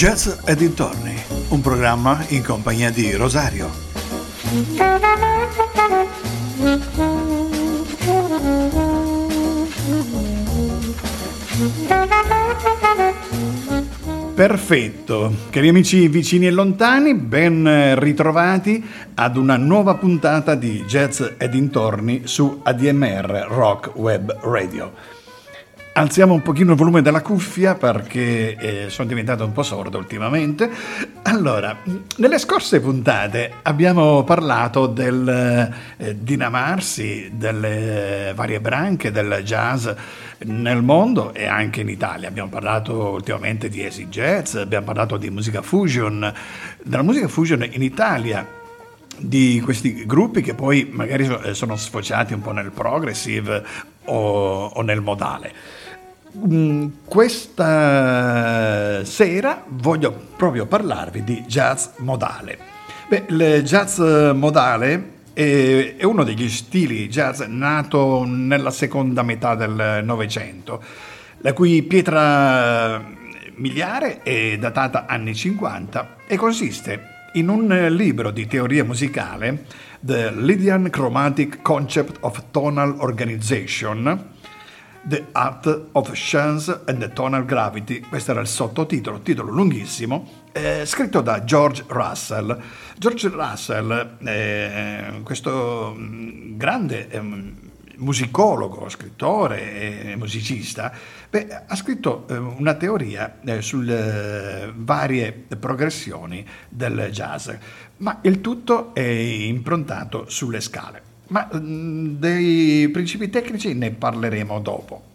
Jazz e dintorni, un programma in compagnia di Rosario. Perfetto, cari amici vicini e lontani, ben ritrovati ad una nuova puntata di Jazz e dintorni su ADMR Rock Web Radio. Alziamo un pochino il volume della cuffia perché eh, sono diventato un po' sordo ultimamente. Allora, nelle scorse puntate abbiamo parlato del eh, dinamarsi delle varie branche del jazz nel mondo e anche in Italia. Abbiamo parlato ultimamente di easy jazz, abbiamo parlato di musica fusion, della musica fusion in Italia di questi gruppi che poi magari sono sfociati un po' nel progressive o, o nel modale. Mm, questa sera voglio proprio parlarvi di jazz modale. Beh, il jazz modale è, uno degli stili jazz nato nella seconda metà del Novecento, la cui pietra miliare è datata anni 50 e consiste in un libro di teoria musicale, The Lydian Chromatic Concept of Tonal Organization, The Art of Chance and the Tonal Gravity, questo era il sottotitolo, titolo lunghissimo, eh, scritto da George Russell. George Russell, eh, questo mm, grande eh, musicologo, scrittore e musicista, beh, ha scritto eh, una teoria eh, sulle eh, varie progressioni del jazz, ma il tutto è improntato sulle scale. Ma mm, dei principi tecnici ne parleremo dopo.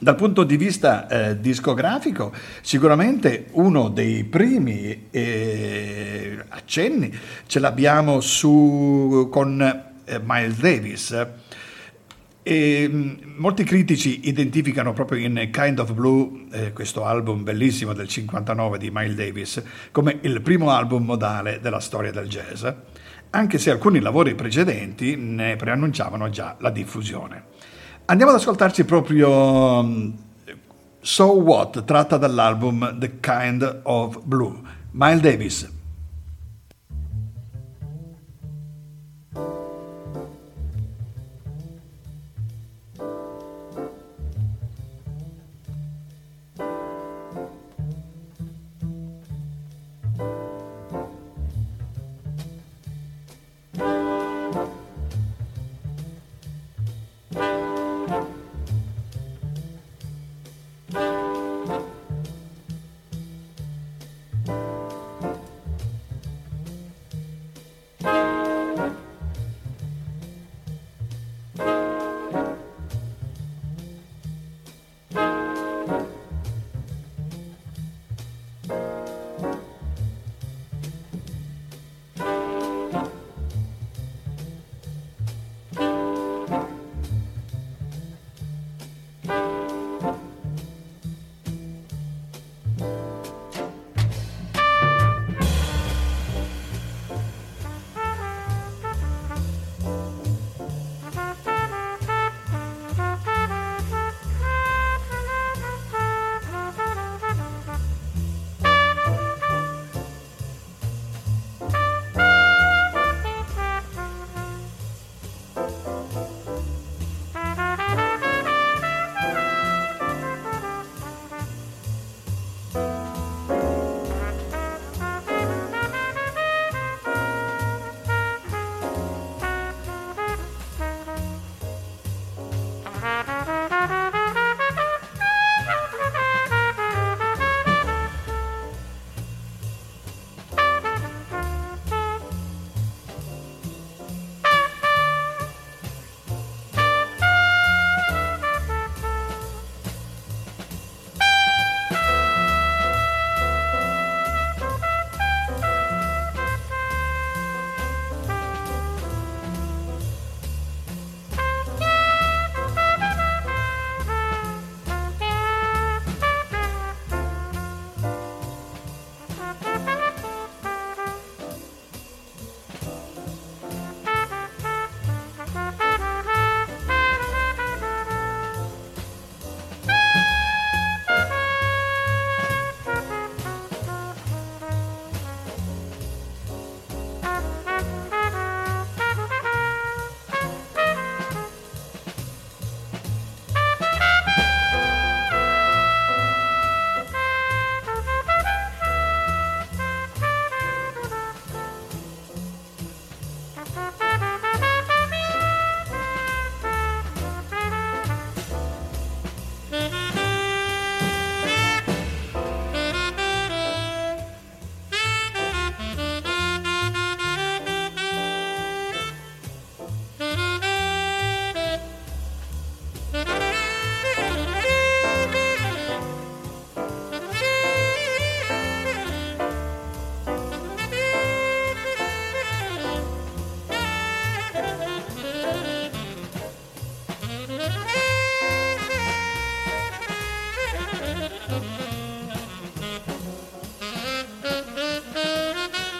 Dal punto di vista eh, discografico, sicuramente uno dei primi eh, accenni ce l'abbiamo su, con eh, Miles Davis. E, mm, molti critici identificano proprio in Kind of Blue, eh, questo album bellissimo del 59 di Miles Davis, come il primo album modale della storia del jazz anche se alcuni lavori precedenti ne preannunciavano già la diffusione. Andiamo ad ascoltarci proprio mm, So What, tratta dall'album The Kind of Blue. Miles Davis.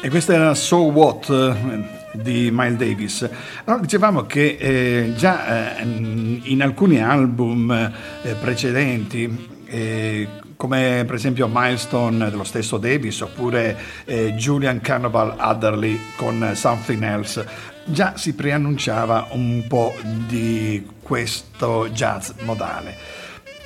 E questa era So What eh, di Miles Davis. Allora, dicevamo che eh, già eh, in alcuni album eh, precedenti, eh, come per esempio Milestone dello stesso Davis oppure eh, Julian Cannibal Adderley con Something Else, già si preannunciava un po' di questo jazz modale.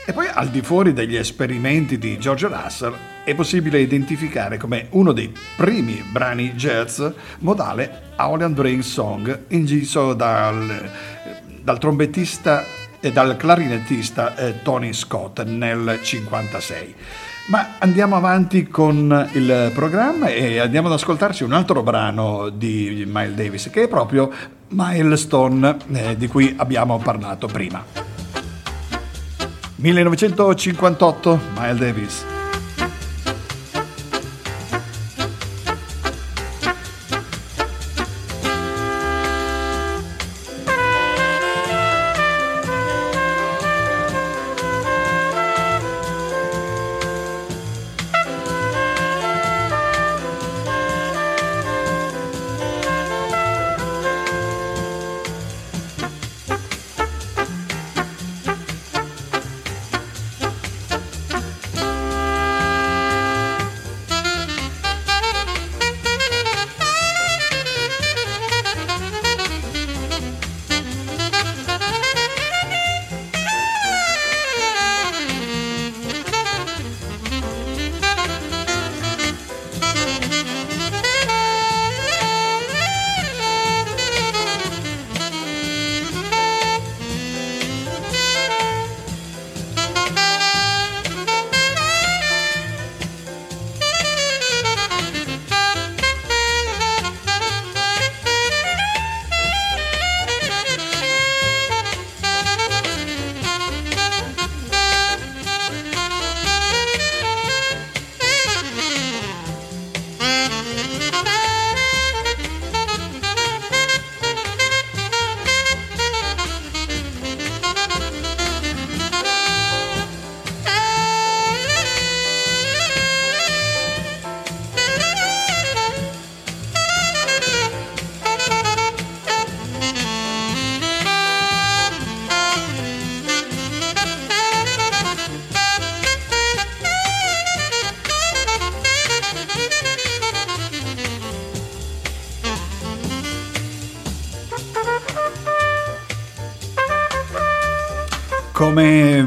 E poi al di fuori degli esperimenti di George Russell è possibile identificare come uno dei primi brani jazz modale Howland Brain Song inciso dal, dal trombettista e dal clarinettista eh, Tony Scott nel 1956. Ma andiamo avanti con il programma e andiamo ad ascoltarci un altro brano di Miles Davis che è proprio Milestone eh, di cui abbiamo parlato prima. 1958, Miles Davis.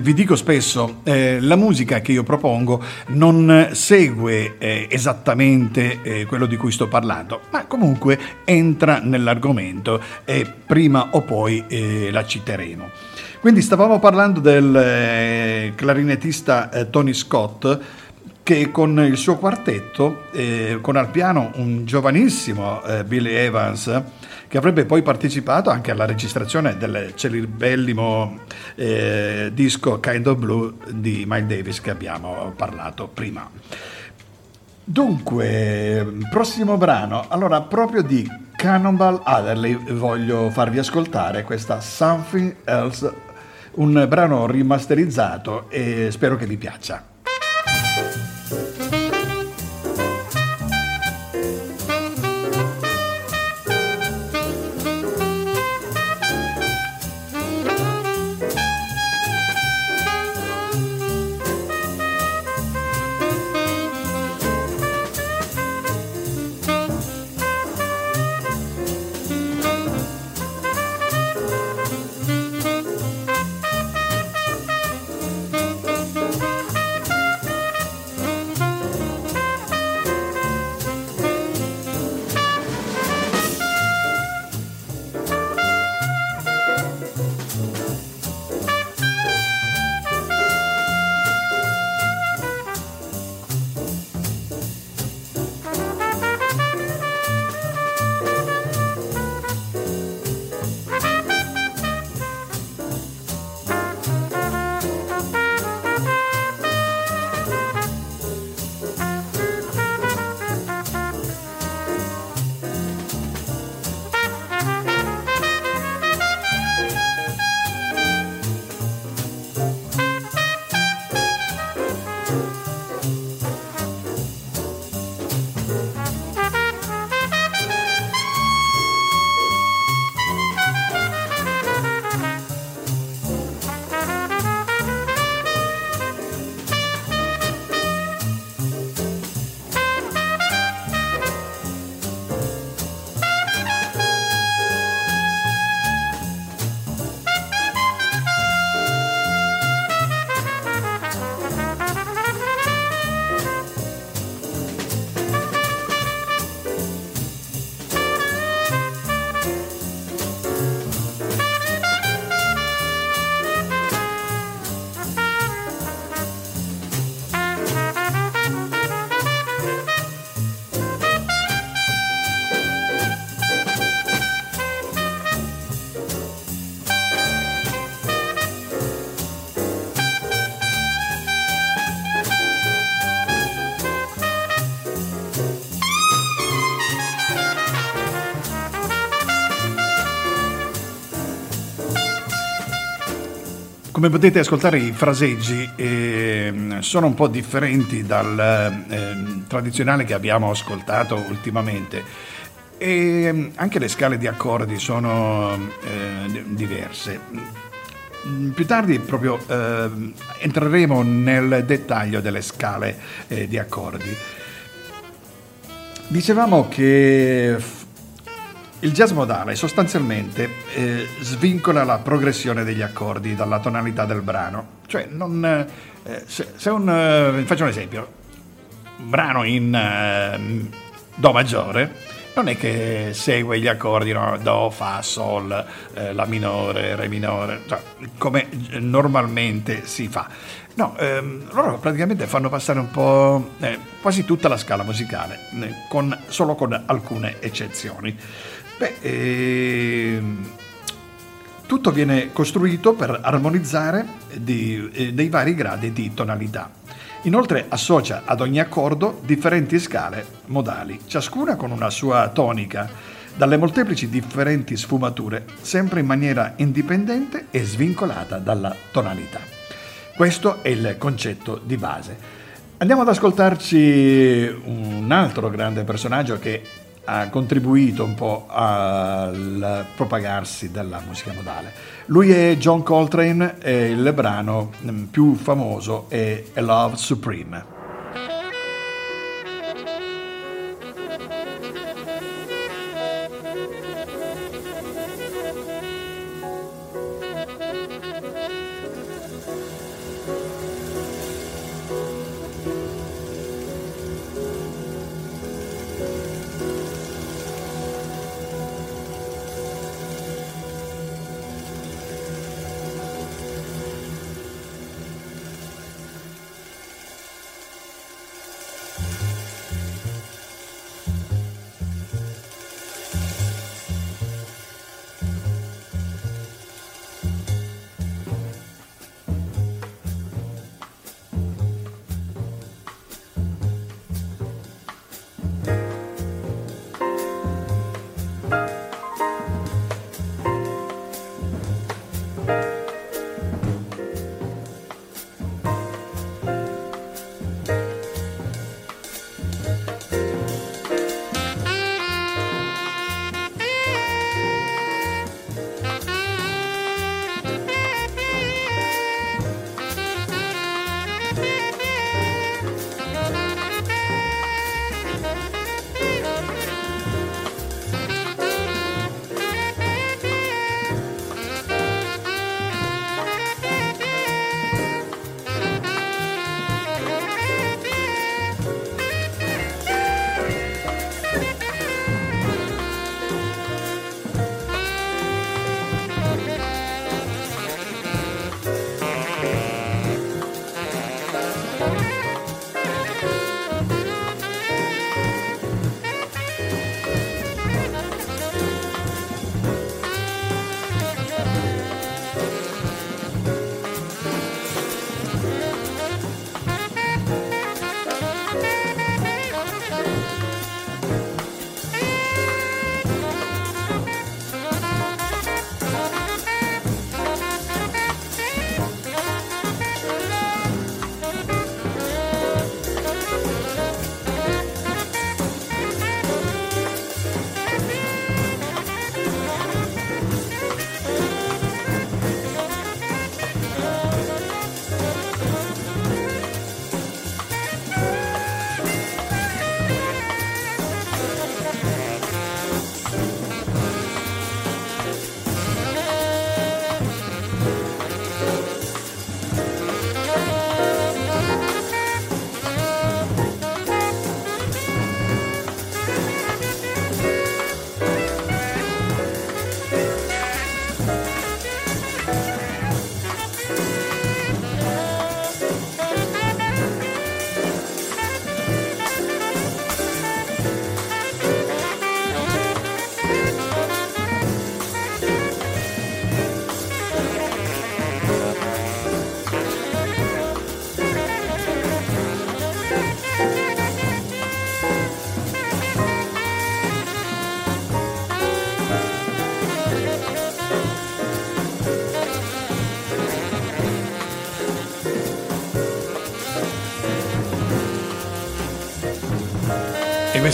Vi dico spesso, eh, la musica che io propongo non segue eh, esattamente eh, quello di cui sto parlando, ma comunque entra nell'argomento e prima o poi eh, la citeremo. Quindi stavamo parlando del eh, clarinettista eh, Tony Scott che con il suo quartetto, con al piano un giovanissimo Billy Evans, che avrebbe poi partecipato anche alla registrazione del celebellimo eh, disco Kind of Blue di Miles Davis che abbiamo parlato prima. Dunque, prossimo brano, allora proprio di Cannonball Adderley voglio farvi ascoltare questa Something Else, un brano rimasterizzato e spero che vi piaccia. Come potete ascoltare i fraseggi eh, sono un po' differenti dal eh, tradizionale che abbiamo ascoltato ultimamente e mm, anche le scale di accordi sono eh, diverse. Più tardi proprio eh, entreremo nel dettaglio delle scale eh, di accordi. Dicevamo che il jazz modale sostanzialmente eh, svincola la progressione degli accordi dalla tonalità del brano. Cioè, non, eh, se, se, un, eh, faccio un esempio, un brano in eh, Do maggiore non è che segue gli accordi no? Do, Fa, Sol, eh, La minore, Re minore, cioè, come normalmente si fa. No, ehm, loro praticamente fanno passare un po' eh, quasi tutta la scala musicale, con, solo con alcune eccezioni. Beh, ehm, tutto viene costruito per armonizzare di, eh, dei vari gradi di tonalità. Inoltre associa ad ogni accordo differenti scale modali, ciascuna con una sua tonica, dalle molteplici differenti sfumature, sempre in maniera indipendente e svincolata dalla tonalità. Questo è il concetto di base. Andiamo ad ascoltarci un altro grande personaggio che ha contribuito un po' al propagarsi della musica modale. Lui è John Coltrane e il brano più famoso è A Love Supreme.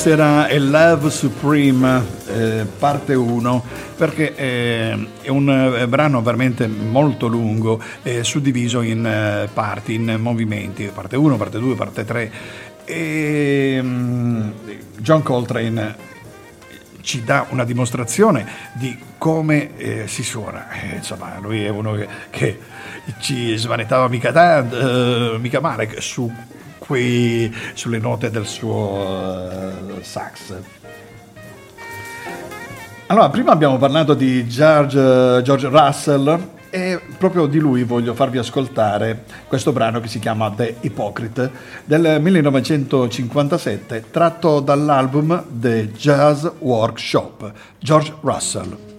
Questa era A Love Supreme, eh, parte 1, perché eh, è un eh, brano veramente molto lungo, eh, suddiviso in eh, parti, in movimenti, parte 1, parte 2, parte 3. E, um, John Coltrane ci dà una dimostrazione di come eh, si suona. Eh, insomma, lui è uno che, che ci smanettava mica, tanto, mica male su qui sulle note del suo uh, sax. Allora, prima abbiamo parlato di George, George Russell e proprio di lui voglio farvi ascoltare questo brano che si chiama The Hypocrite del 1957 tratto dall'album The Jazz Workshop, George Russell.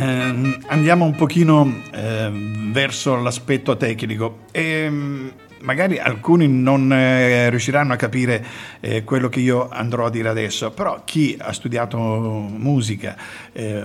Ehm, andiamo un pochino ehm, verso l'aspetto tecnico e ehm, magari alcuni non eh, riusciranno a capire eh, quello che io andrò a dire adesso, però chi ha studiato musica eh,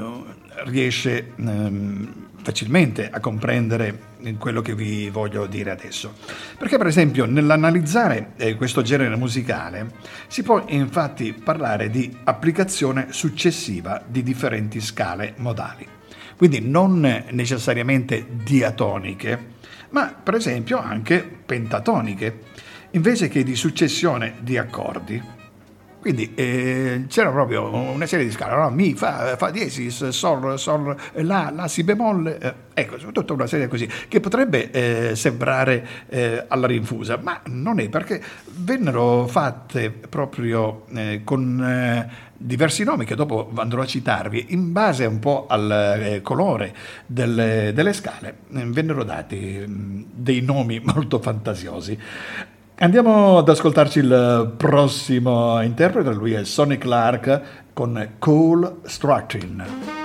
riesce ehm, facilmente a comprendere quello che vi voglio dire adesso. Perché per esempio nell'analizzare eh, questo genere musicale si può infatti parlare di applicazione successiva di differenti scale modali. Quindi non necessariamente diatoniche, ma per esempio anche pentatoniche, invece che di successione di accordi. Quindi eh, c'era proprio una serie di scale, no? Mi, Fa, Fa diesis, Sol, Sol, La, La, Si bemolle, eh, ecco, tutta una serie così, che potrebbe eh, sembrare eh, alla rinfusa, ma non è perché vennero fatte proprio eh, con eh, diversi nomi che dopo andrò a citarvi, in base un po' al colore delle, delle scale, vennero dati mm, dei nomi molto fantasiosi. Andiamo ad ascoltarci il prossimo interprete, lui è Sonny Clark con Cool Structuring.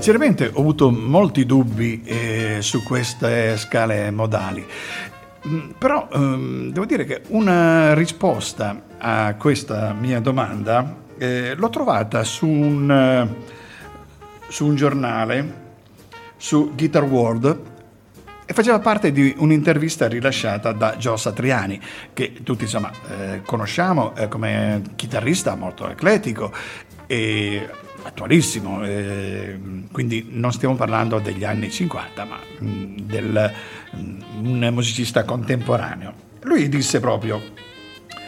Sinceramente ho avuto molti dubbi eh, su queste scale modali, mm, però ehm, devo dire che una risposta a questa mia domanda eh, l'ho trovata su un, eh, su un giornale, su Guitar World, e faceva parte di un'intervista rilasciata da Joe Satriani, che tutti insomma eh, conosciamo eh, come chitarrista molto ecletico e attualissimo, eh, quindi non stiamo parlando degli anni 50, ma mm, mh, mm, un musicista contemporaneo. Lui disse proprio,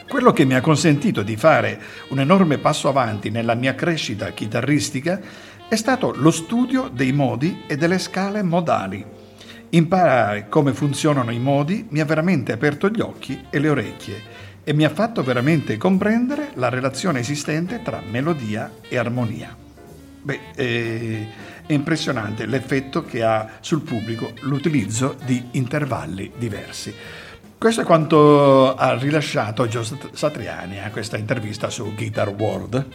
quello che mi ha consentito di fare un enorme passo avanti nella mia crescita chitarristica è stato lo studio dei modi e delle scale modali. Imparare come funzionano i modi mi ha veramente aperto gli occhi e le orecchie e mi ha fatto veramente comprendere la relazione esistente tra melodia e armonia. Beh, è, è impressionante l'effetto che ha sul pubblico l'utilizzo di intervalli diversi. Questo è quanto ha rilasciato Gio Satriani a questa intervista su Guitar World.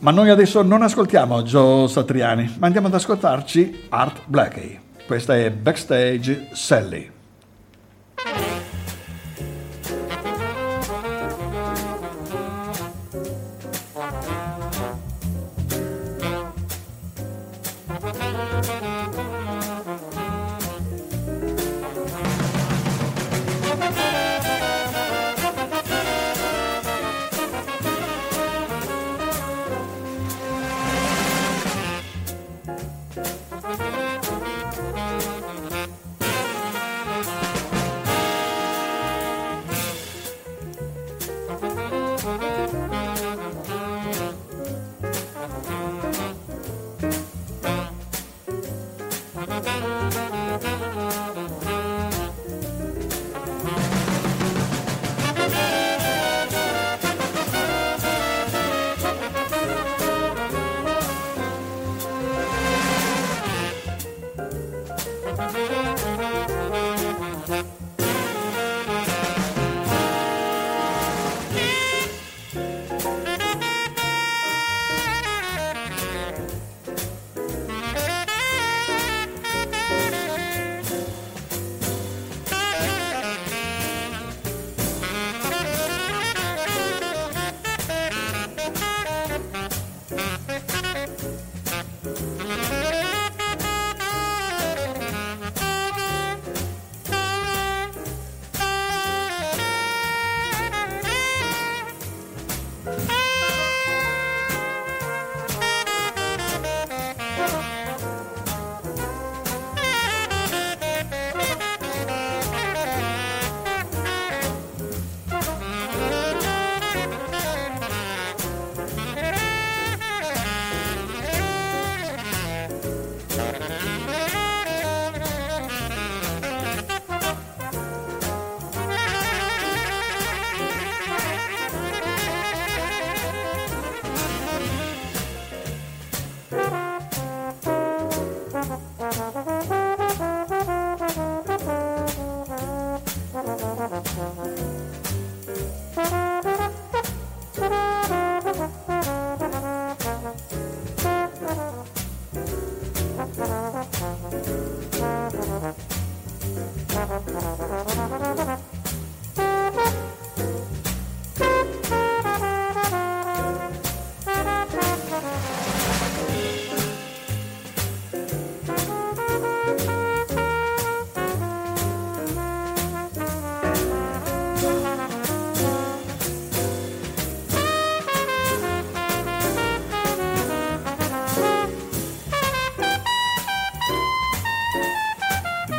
Ma noi adesso non ascoltiamo Joe Satriani, ma andiamo ad ascoltarci Art Blackie. Questa è Backstage Sally.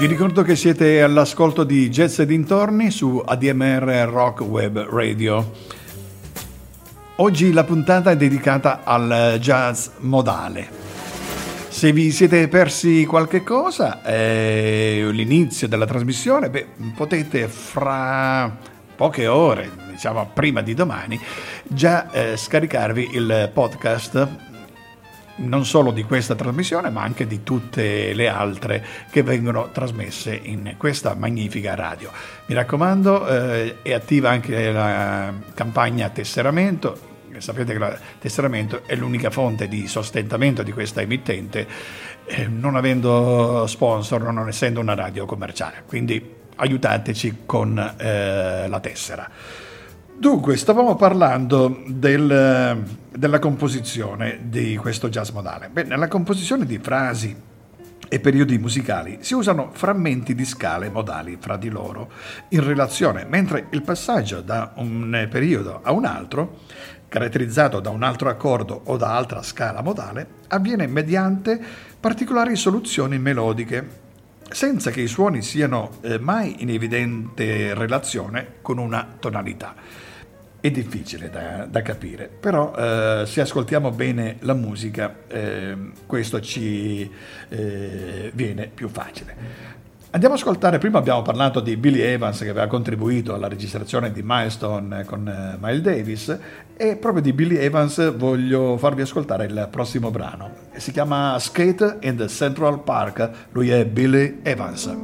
Vi ricordo che siete all'ascolto di Jazz e dintorni su ADMR Rock Web Radio. Oggi la puntata è dedicata al jazz modale. Se vi siete persi qualche cosa, eh, l'inizio della trasmissione, beh, potete fra poche ore, diciamo prima di domani, già eh, scaricarvi il podcast non solo di questa trasmissione, ma anche di tutte le altre che vengono trasmesse in questa magnifica radio. Mi raccomando, eh, è attiva anche la campagna tesseramento. sapete che la tesseramento è l'unica fonte di sostentamento di questa emittente, eh, non avendo sponsor, non essendo una radio commerciale. Quindi aiutateci con eh, la tessera. Dunque, stavamo parlando del, della composizione di questo jazz modale. Beh, nella composizione di frasi e periodi musicali si usano frammenti di scale modali fra di loro in relazione, mentre il passaggio da un periodo a un altro, caratterizzato da un altro accordo o da altra scala modale, avviene mediante particolari soluzioni melodiche senza che i suoni siano eh, mai in evidente relazione con una tonalità. È difficile da, da capire, però eh, se ascoltiamo bene la musica eh, questo ci eh, viene più facile. Andiamo ad ascoltare, prima abbiamo parlato di Billy Evans che aveva contribuito alla registrazione di Milestone con uh, Miles Davis e proprio di Billy Evans voglio farvi ascoltare il prossimo brano. Si chiama Skate in the Central Park, lui è Billy Evans.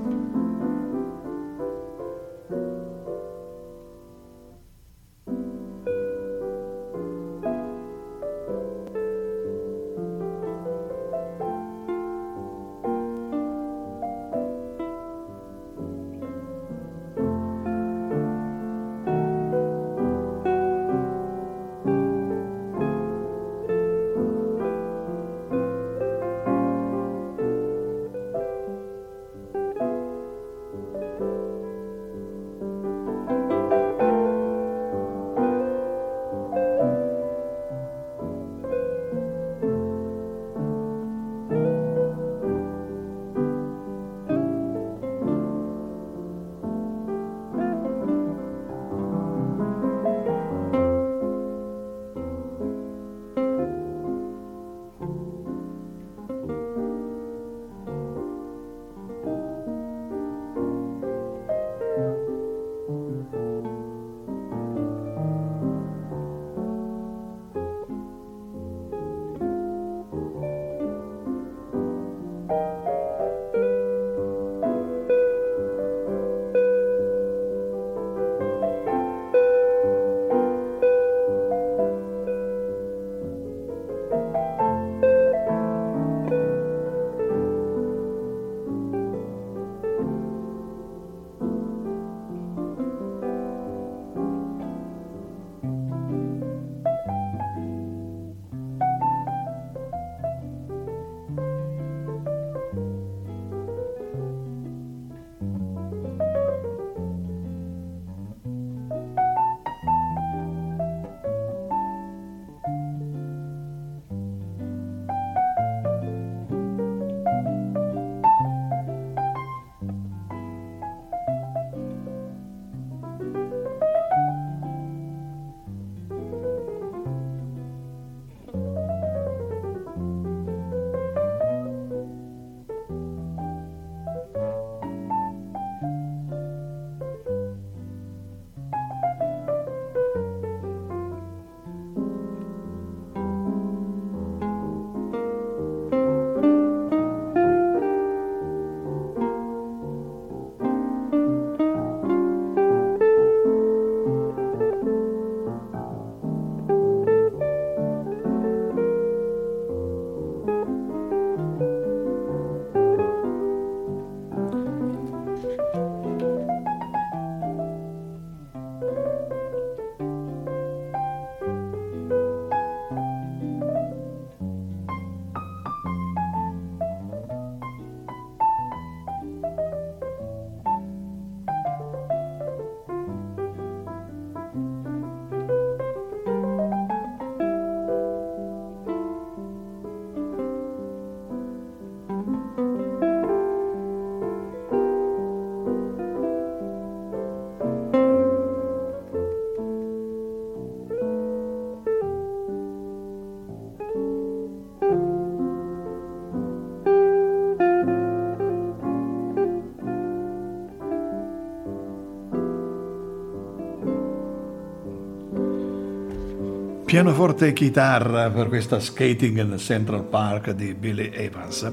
Pianoforte e chitarra per questa Skating in Central Park di Billy Evans.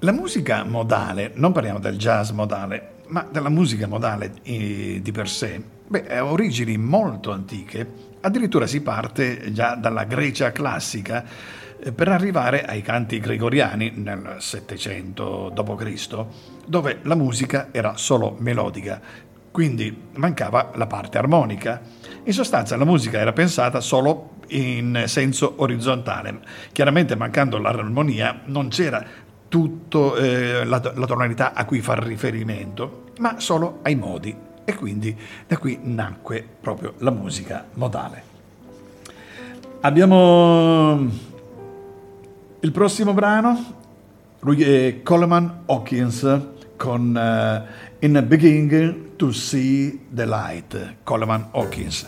La musica modale, non parliamo del jazz modale, ma della musica modale eh, di per sé, beh, ha origini molto antiche, addirittura si parte già dalla Grecia classica eh, per arrivare ai canti gregoriani nel 700 d.C., dove la musica era solo melodica, quindi mancava la parte armonica. In sostanza la musica era pensata solo in senso orizzontale, chiaramente mancando l'armonia non c'era tutta eh, la, la tonalità a cui far riferimento, ma solo ai modi e quindi da qui nacque proprio la musica modale. Abbiamo il prossimo brano, lui è Coleman Hawkins con uh, In the Beginning to See the Light, Coleman Hawkins.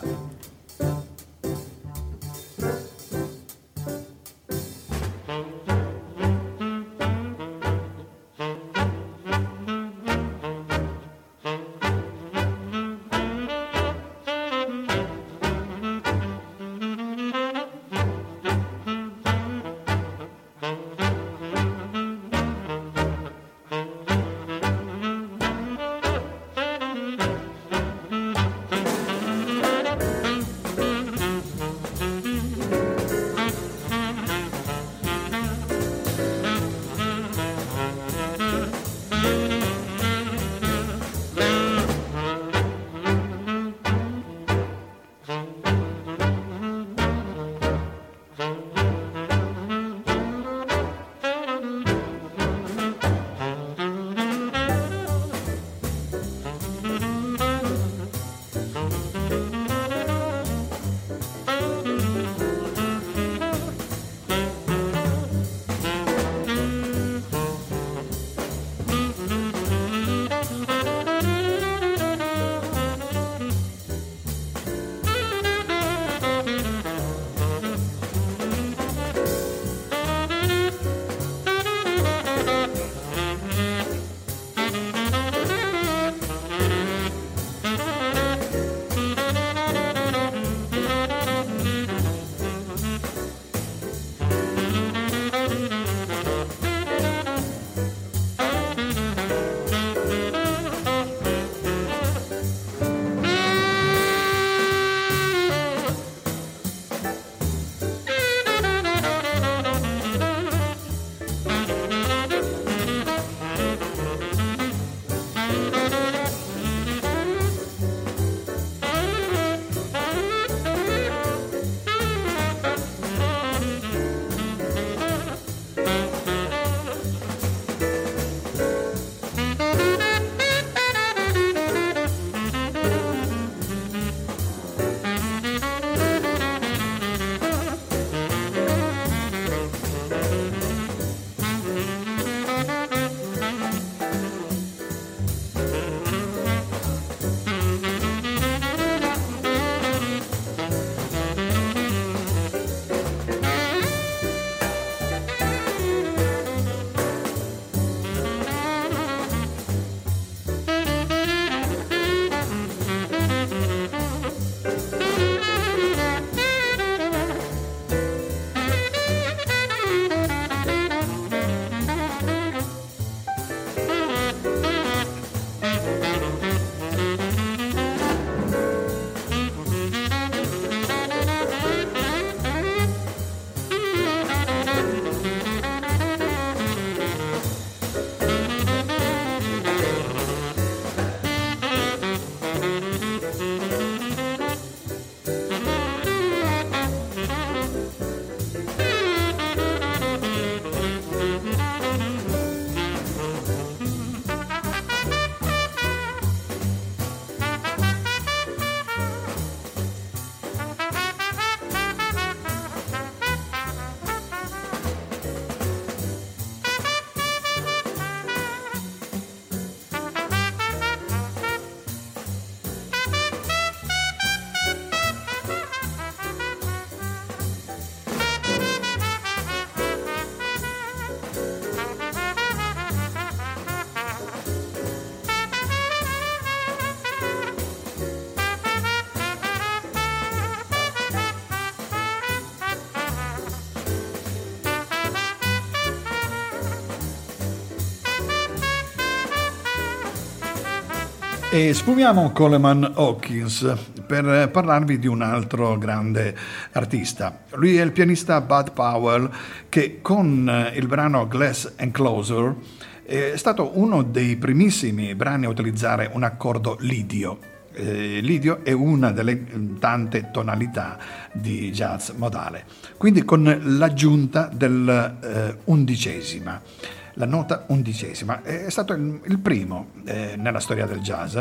E sfumiamo Coleman Hawkins per parlarvi di un altro grande artista. Lui è il pianista Bud Powell che con il brano Glass Enclosure è stato uno dei primissimi brani a utilizzare un accordo lidio. Eh, lidio è una delle tante tonalità di jazz modale, quindi con l'aggiunta dell'undicesima. Eh, la nota undicesima. È stato il, primo eh, nella storia del jazz.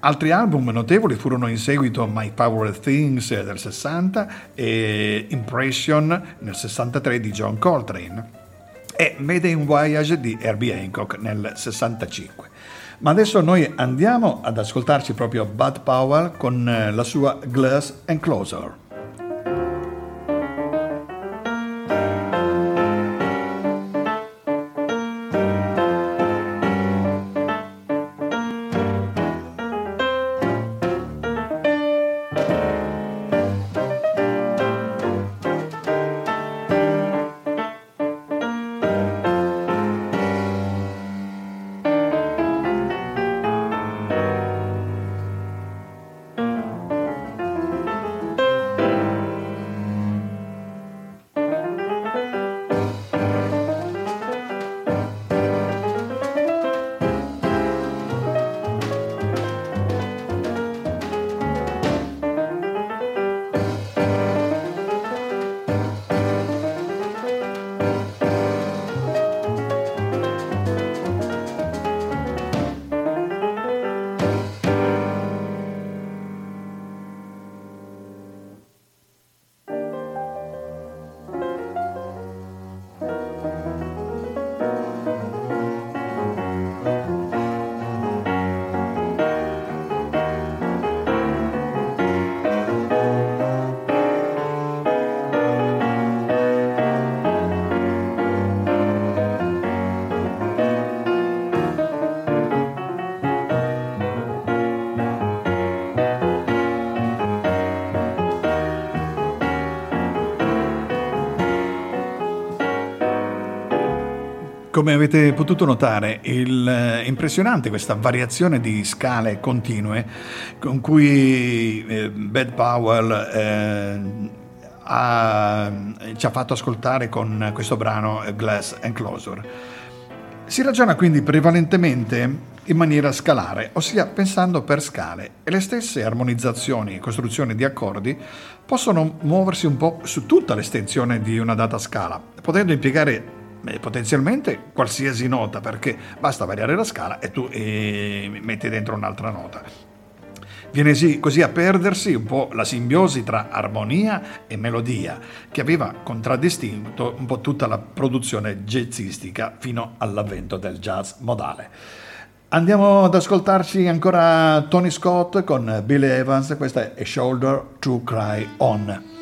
Altri album notevoli furono in seguito My Power Things del 60 e Impression nel 63 di John Coltrane e Made in Voyage di Herbie Hancock nel 65. Ma adesso noi andiamo ad ascoltarci proprio Bud Powell con eh, la sua Glass Enclosure. Come avete potuto notare, è eh, impressionante questa variazione di scale continue con cui eh, Bad Powell eh, ha, ci ha fatto ascoltare con questo brano Glass Enclosure. Si ragiona quindi prevalentemente in maniera scalare, ossia pensando per scale, e le stesse armonizzazioni e costruzioni di accordi possono muoversi un po' su tutta l'estensione di una data scala, potendo impiegare potenzialmente qualsiasi nota perché basta variare la scala e tu eh, metti dentro un'altra nota. Viene così a perdersi un po' la simbiosi tra armonia e melodia che aveva contraddistinto un po' tutta la produzione jazzistica fino all'avvento del jazz modale. Andiamo ad ascoltarci ancora Tony Scott con Billy Evans, questa è Shoulder to Cry On.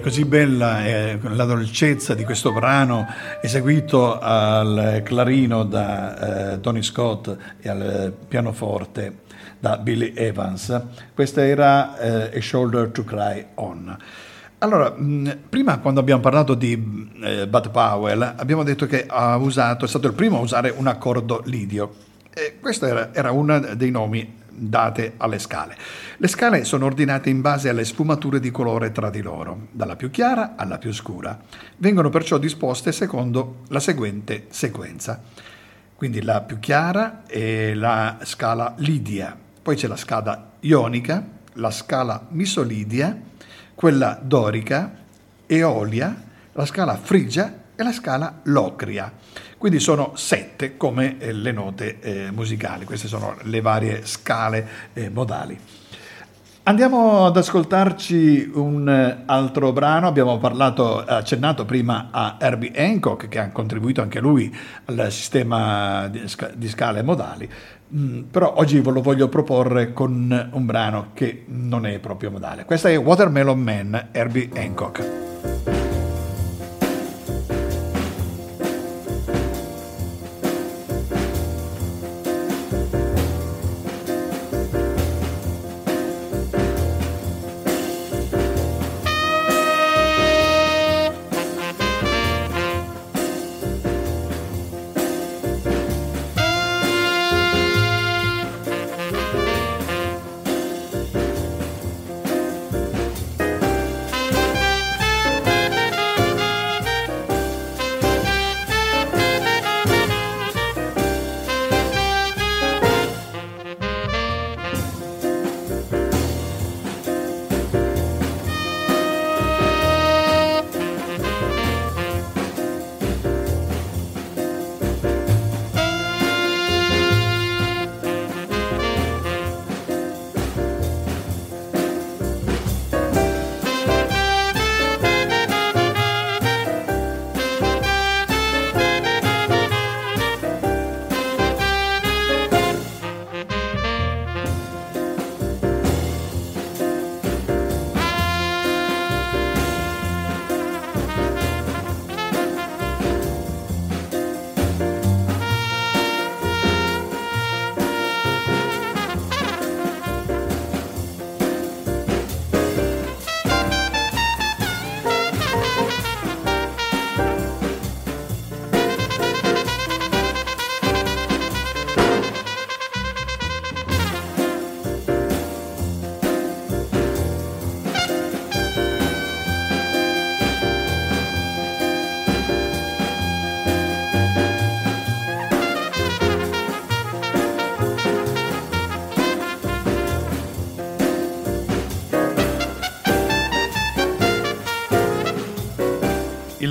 Così bella è la dolcezza di questo brano eseguito al clarino da eh, Tony Scott e al pianoforte da Billy Evans. Questa era eh, A Shoulder to Cry On. Allora, mh, prima quando abbiamo parlato di eh, Bud Powell abbiamo detto che ha usato, è stato il primo a usare un accordo lidio. E questo era, era uno dei nomi date alle scale. Le scale sono ordinate in base alle sfumature di colore tra di loro, dalla più chiara alla più scura. Vengono perciò disposte secondo la seguente sequenza. Quindi la più chiara è la scala lidia, poi c'è la scala ionica, la scala misolidia, quella dorica, eolia, la scala frigia e la scala locria. Quindi sono sette come eh, le note eh, musicali, queste sono le varie scale eh, modali. Andiamo ad ascoltarci un eh, altro brano, abbiamo parlato, accennato prima a Herbie Hancock che ha contribuito anche lui al sistema di scale modali, mm, però oggi ve lo voglio proporre con un brano che non è proprio modale. Questa è Watermelon Man, Herbie Hancock.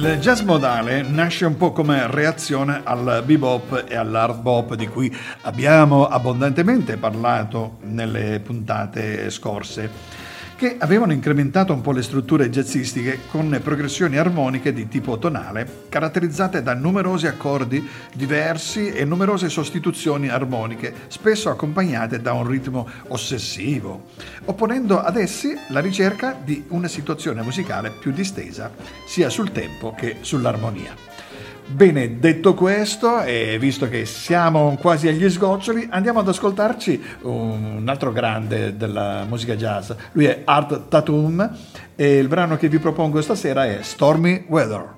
Il jazz modale nasce un po' come reazione al bebop e all'hard bop di cui abbiamo abbondantemente parlato nelle puntate scorse che avevano incrementato un po' le strutture jazzistiche con progressioni armoniche di tipo tonale, caratterizzate da numerosi accordi diversi e numerose sostituzioni armoniche, spesso accompagnate da un ritmo ossessivo, opponendo ad essi la ricerca di una situazione musicale più distesa, sia sul tempo che sull'armonia. Bene, detto questo, e visto che siamo quasi agli sgoccioli, andiamo ad ascoltarci un altro grande della musica jazz. Lui è Art Tatum e il brano che vi propongo stasera è Stormy Weather.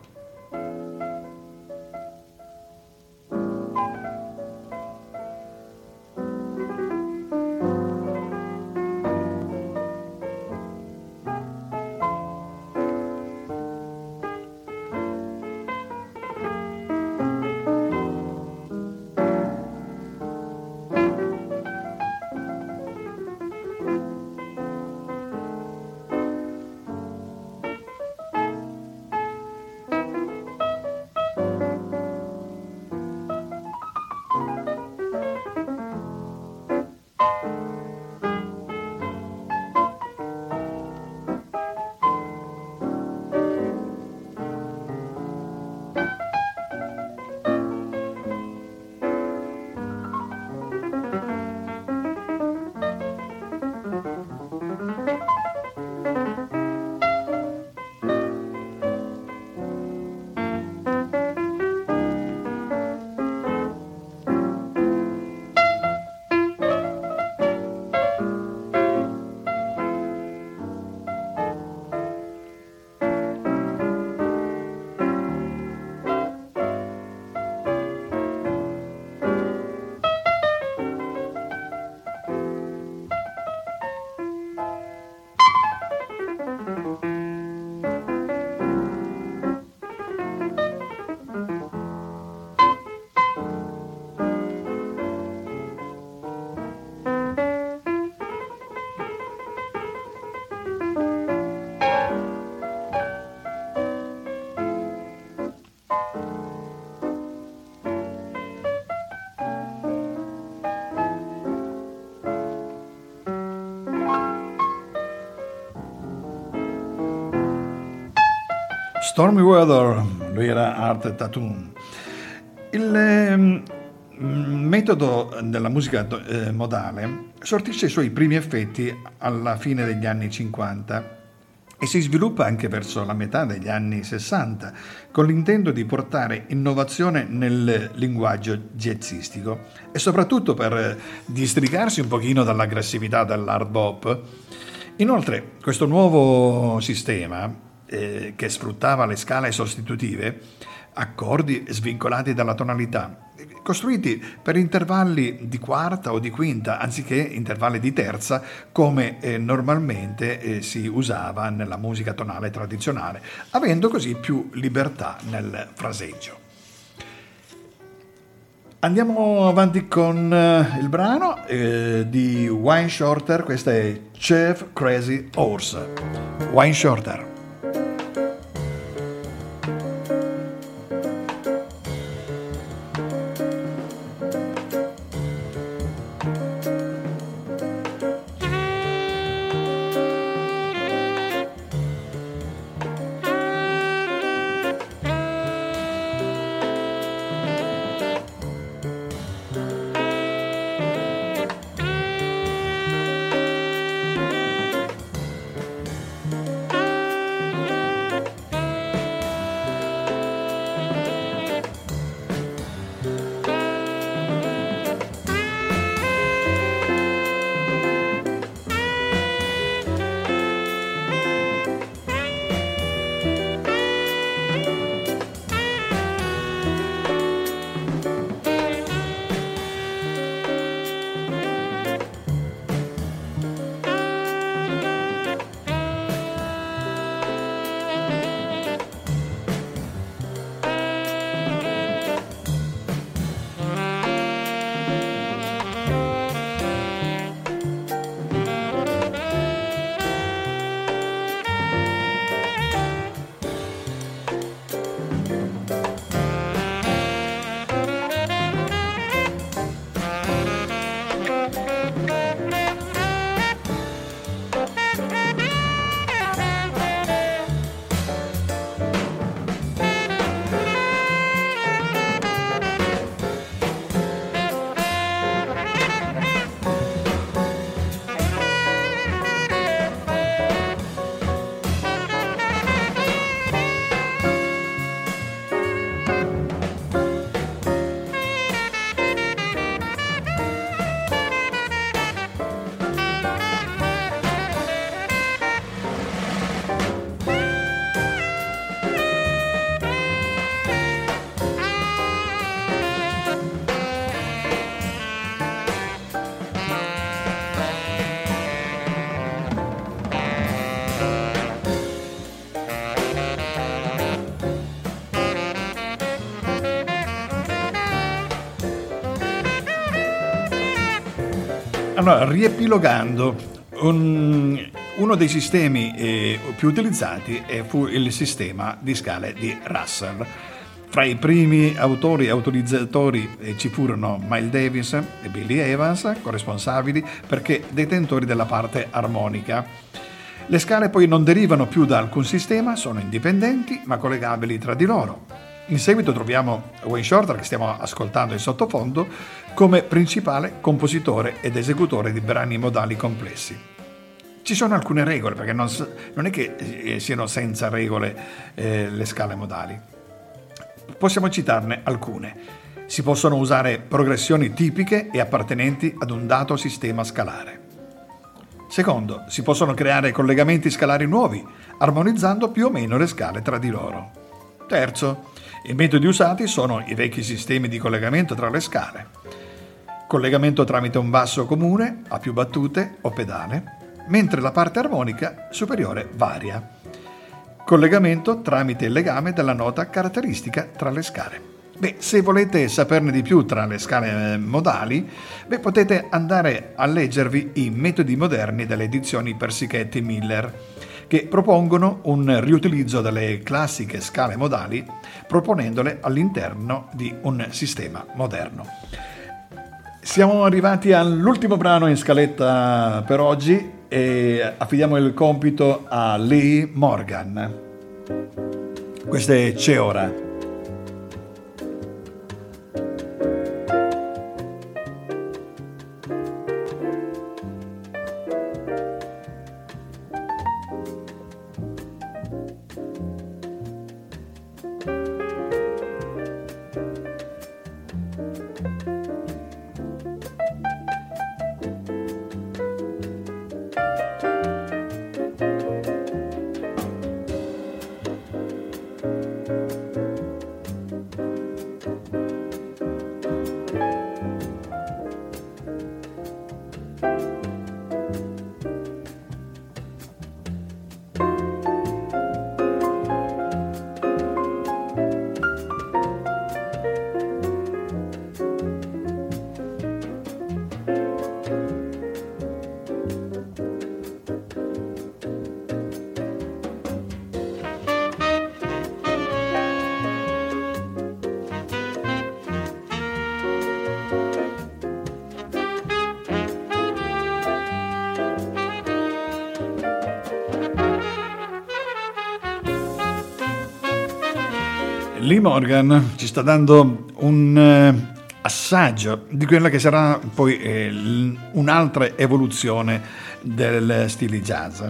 Stormy Weather, lui era Art Tattoo. Il eh, metodo della musica eh, modale sortisce i suoi primi effetti alla fine degli anni 50 e si sviluppa anche verso la metà degli anni 60 con l'intento di portare innovazione nel linguaggio jazzistico e soprattutto per districarsi un pochino dall'aggressività dell'hard bop. Inoltre questo nuovo sistema eh, che sfruttava le scale sostitutive, accordi svincolati dalla tonalità, costruiti per intervalli di quarta o di quinta anziché intervalli di terza come eh, normalmente eh, si usava nella musica tonale tradizionale, avendo così più libertà nel fraseggio. Andiamo avanti con uh, il brano eh, di Wine Shorter, questa è Chef Crazy Horse. Wine Shorter. Allora, riepilogando, un, uno dei sistemi eh, più utilizzati fu il sistema di scale di Russell. Fra i primi autori e autorizzatori eh, ci furono Miles Davis e Billy Evans, corresponsabili perché detentori della parte armonica. Le scale poi non derivano più da alcun sistema, sono indipendenti ma collegabili tra di loro. In seguito troviamo Wayne Shorter, che stiamo ascoltando in sottofondo, come principale compositore ed esecutore di brani modali complessi. Ci sono alcune regole, perché non, non è che eh, siano senza regole eh, le scale modali. Possiamo citarne alcune. Si possono usare progressioni tipiche e appartenenti ad un dato sistema scalare. Secondo, si possono creare collegamenti scalari nuovi, armonizzando più o meno le scale tra di loro. Terzo, i metodi usati sono i vecchi sistemi di collegamento tra le scale. Collegamento tramite un basso comune a più battute o pedale, mentre la parte armonica superiore varia. Collegamento tramite il legame della nota caratteristica tra le scale. Beh, se volete saperne di più tra le scale eh, modali, beh, potete andare a leggervi i metodi moderni delle edizioni Persichetti Miller che propongono un riutilizzo delle classiche scale modali proponendole all'interno di un sistema moderno. Siamo arrivati all'ultimo brano in scaletta per oggi e affidiamo il compito a Lee Morgan. Questa è C'è ora. Lee Morgan ci sta dando un eh, assaggio di quella che sarà poi eh, un'altra evoluzione del stile jazz.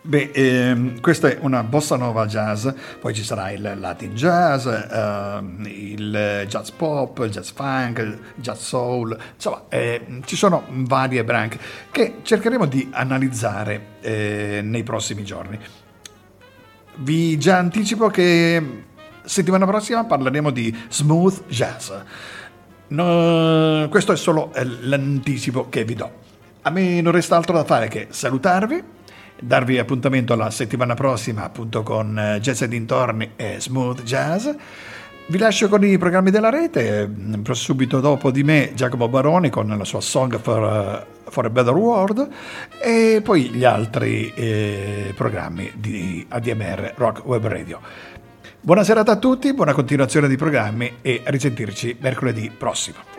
Beh, ehm, questa è una bossa nova jazz, poi ci sarà il Latin jazz, eh, il jazz pop, il jazz funk, il jazz soul, insomma eh, ci sono varie branche che cercheremo di analizzare eh, nei prossimi giorni. Vi già anticipo che settimana prossima parleremo di smooth jazz. No, questo è solo eh, l'anticipo che vi do. A me non resta altro da fare che salutarvi, darvi appuntamento la settimana prossima appunto con eh, Jazz e dintorni e Smooth Jazz. Vi lascio con i programmi della rete, mm, subito dopo di me Giacomo Baroni con la sua Song for, uh, for a Better World e poi gli altri eh, programmi di ADMR Rock Web Radio. Buona serata a tutti, buona continuazione di programmi e a risentirci mercoledì prossimo.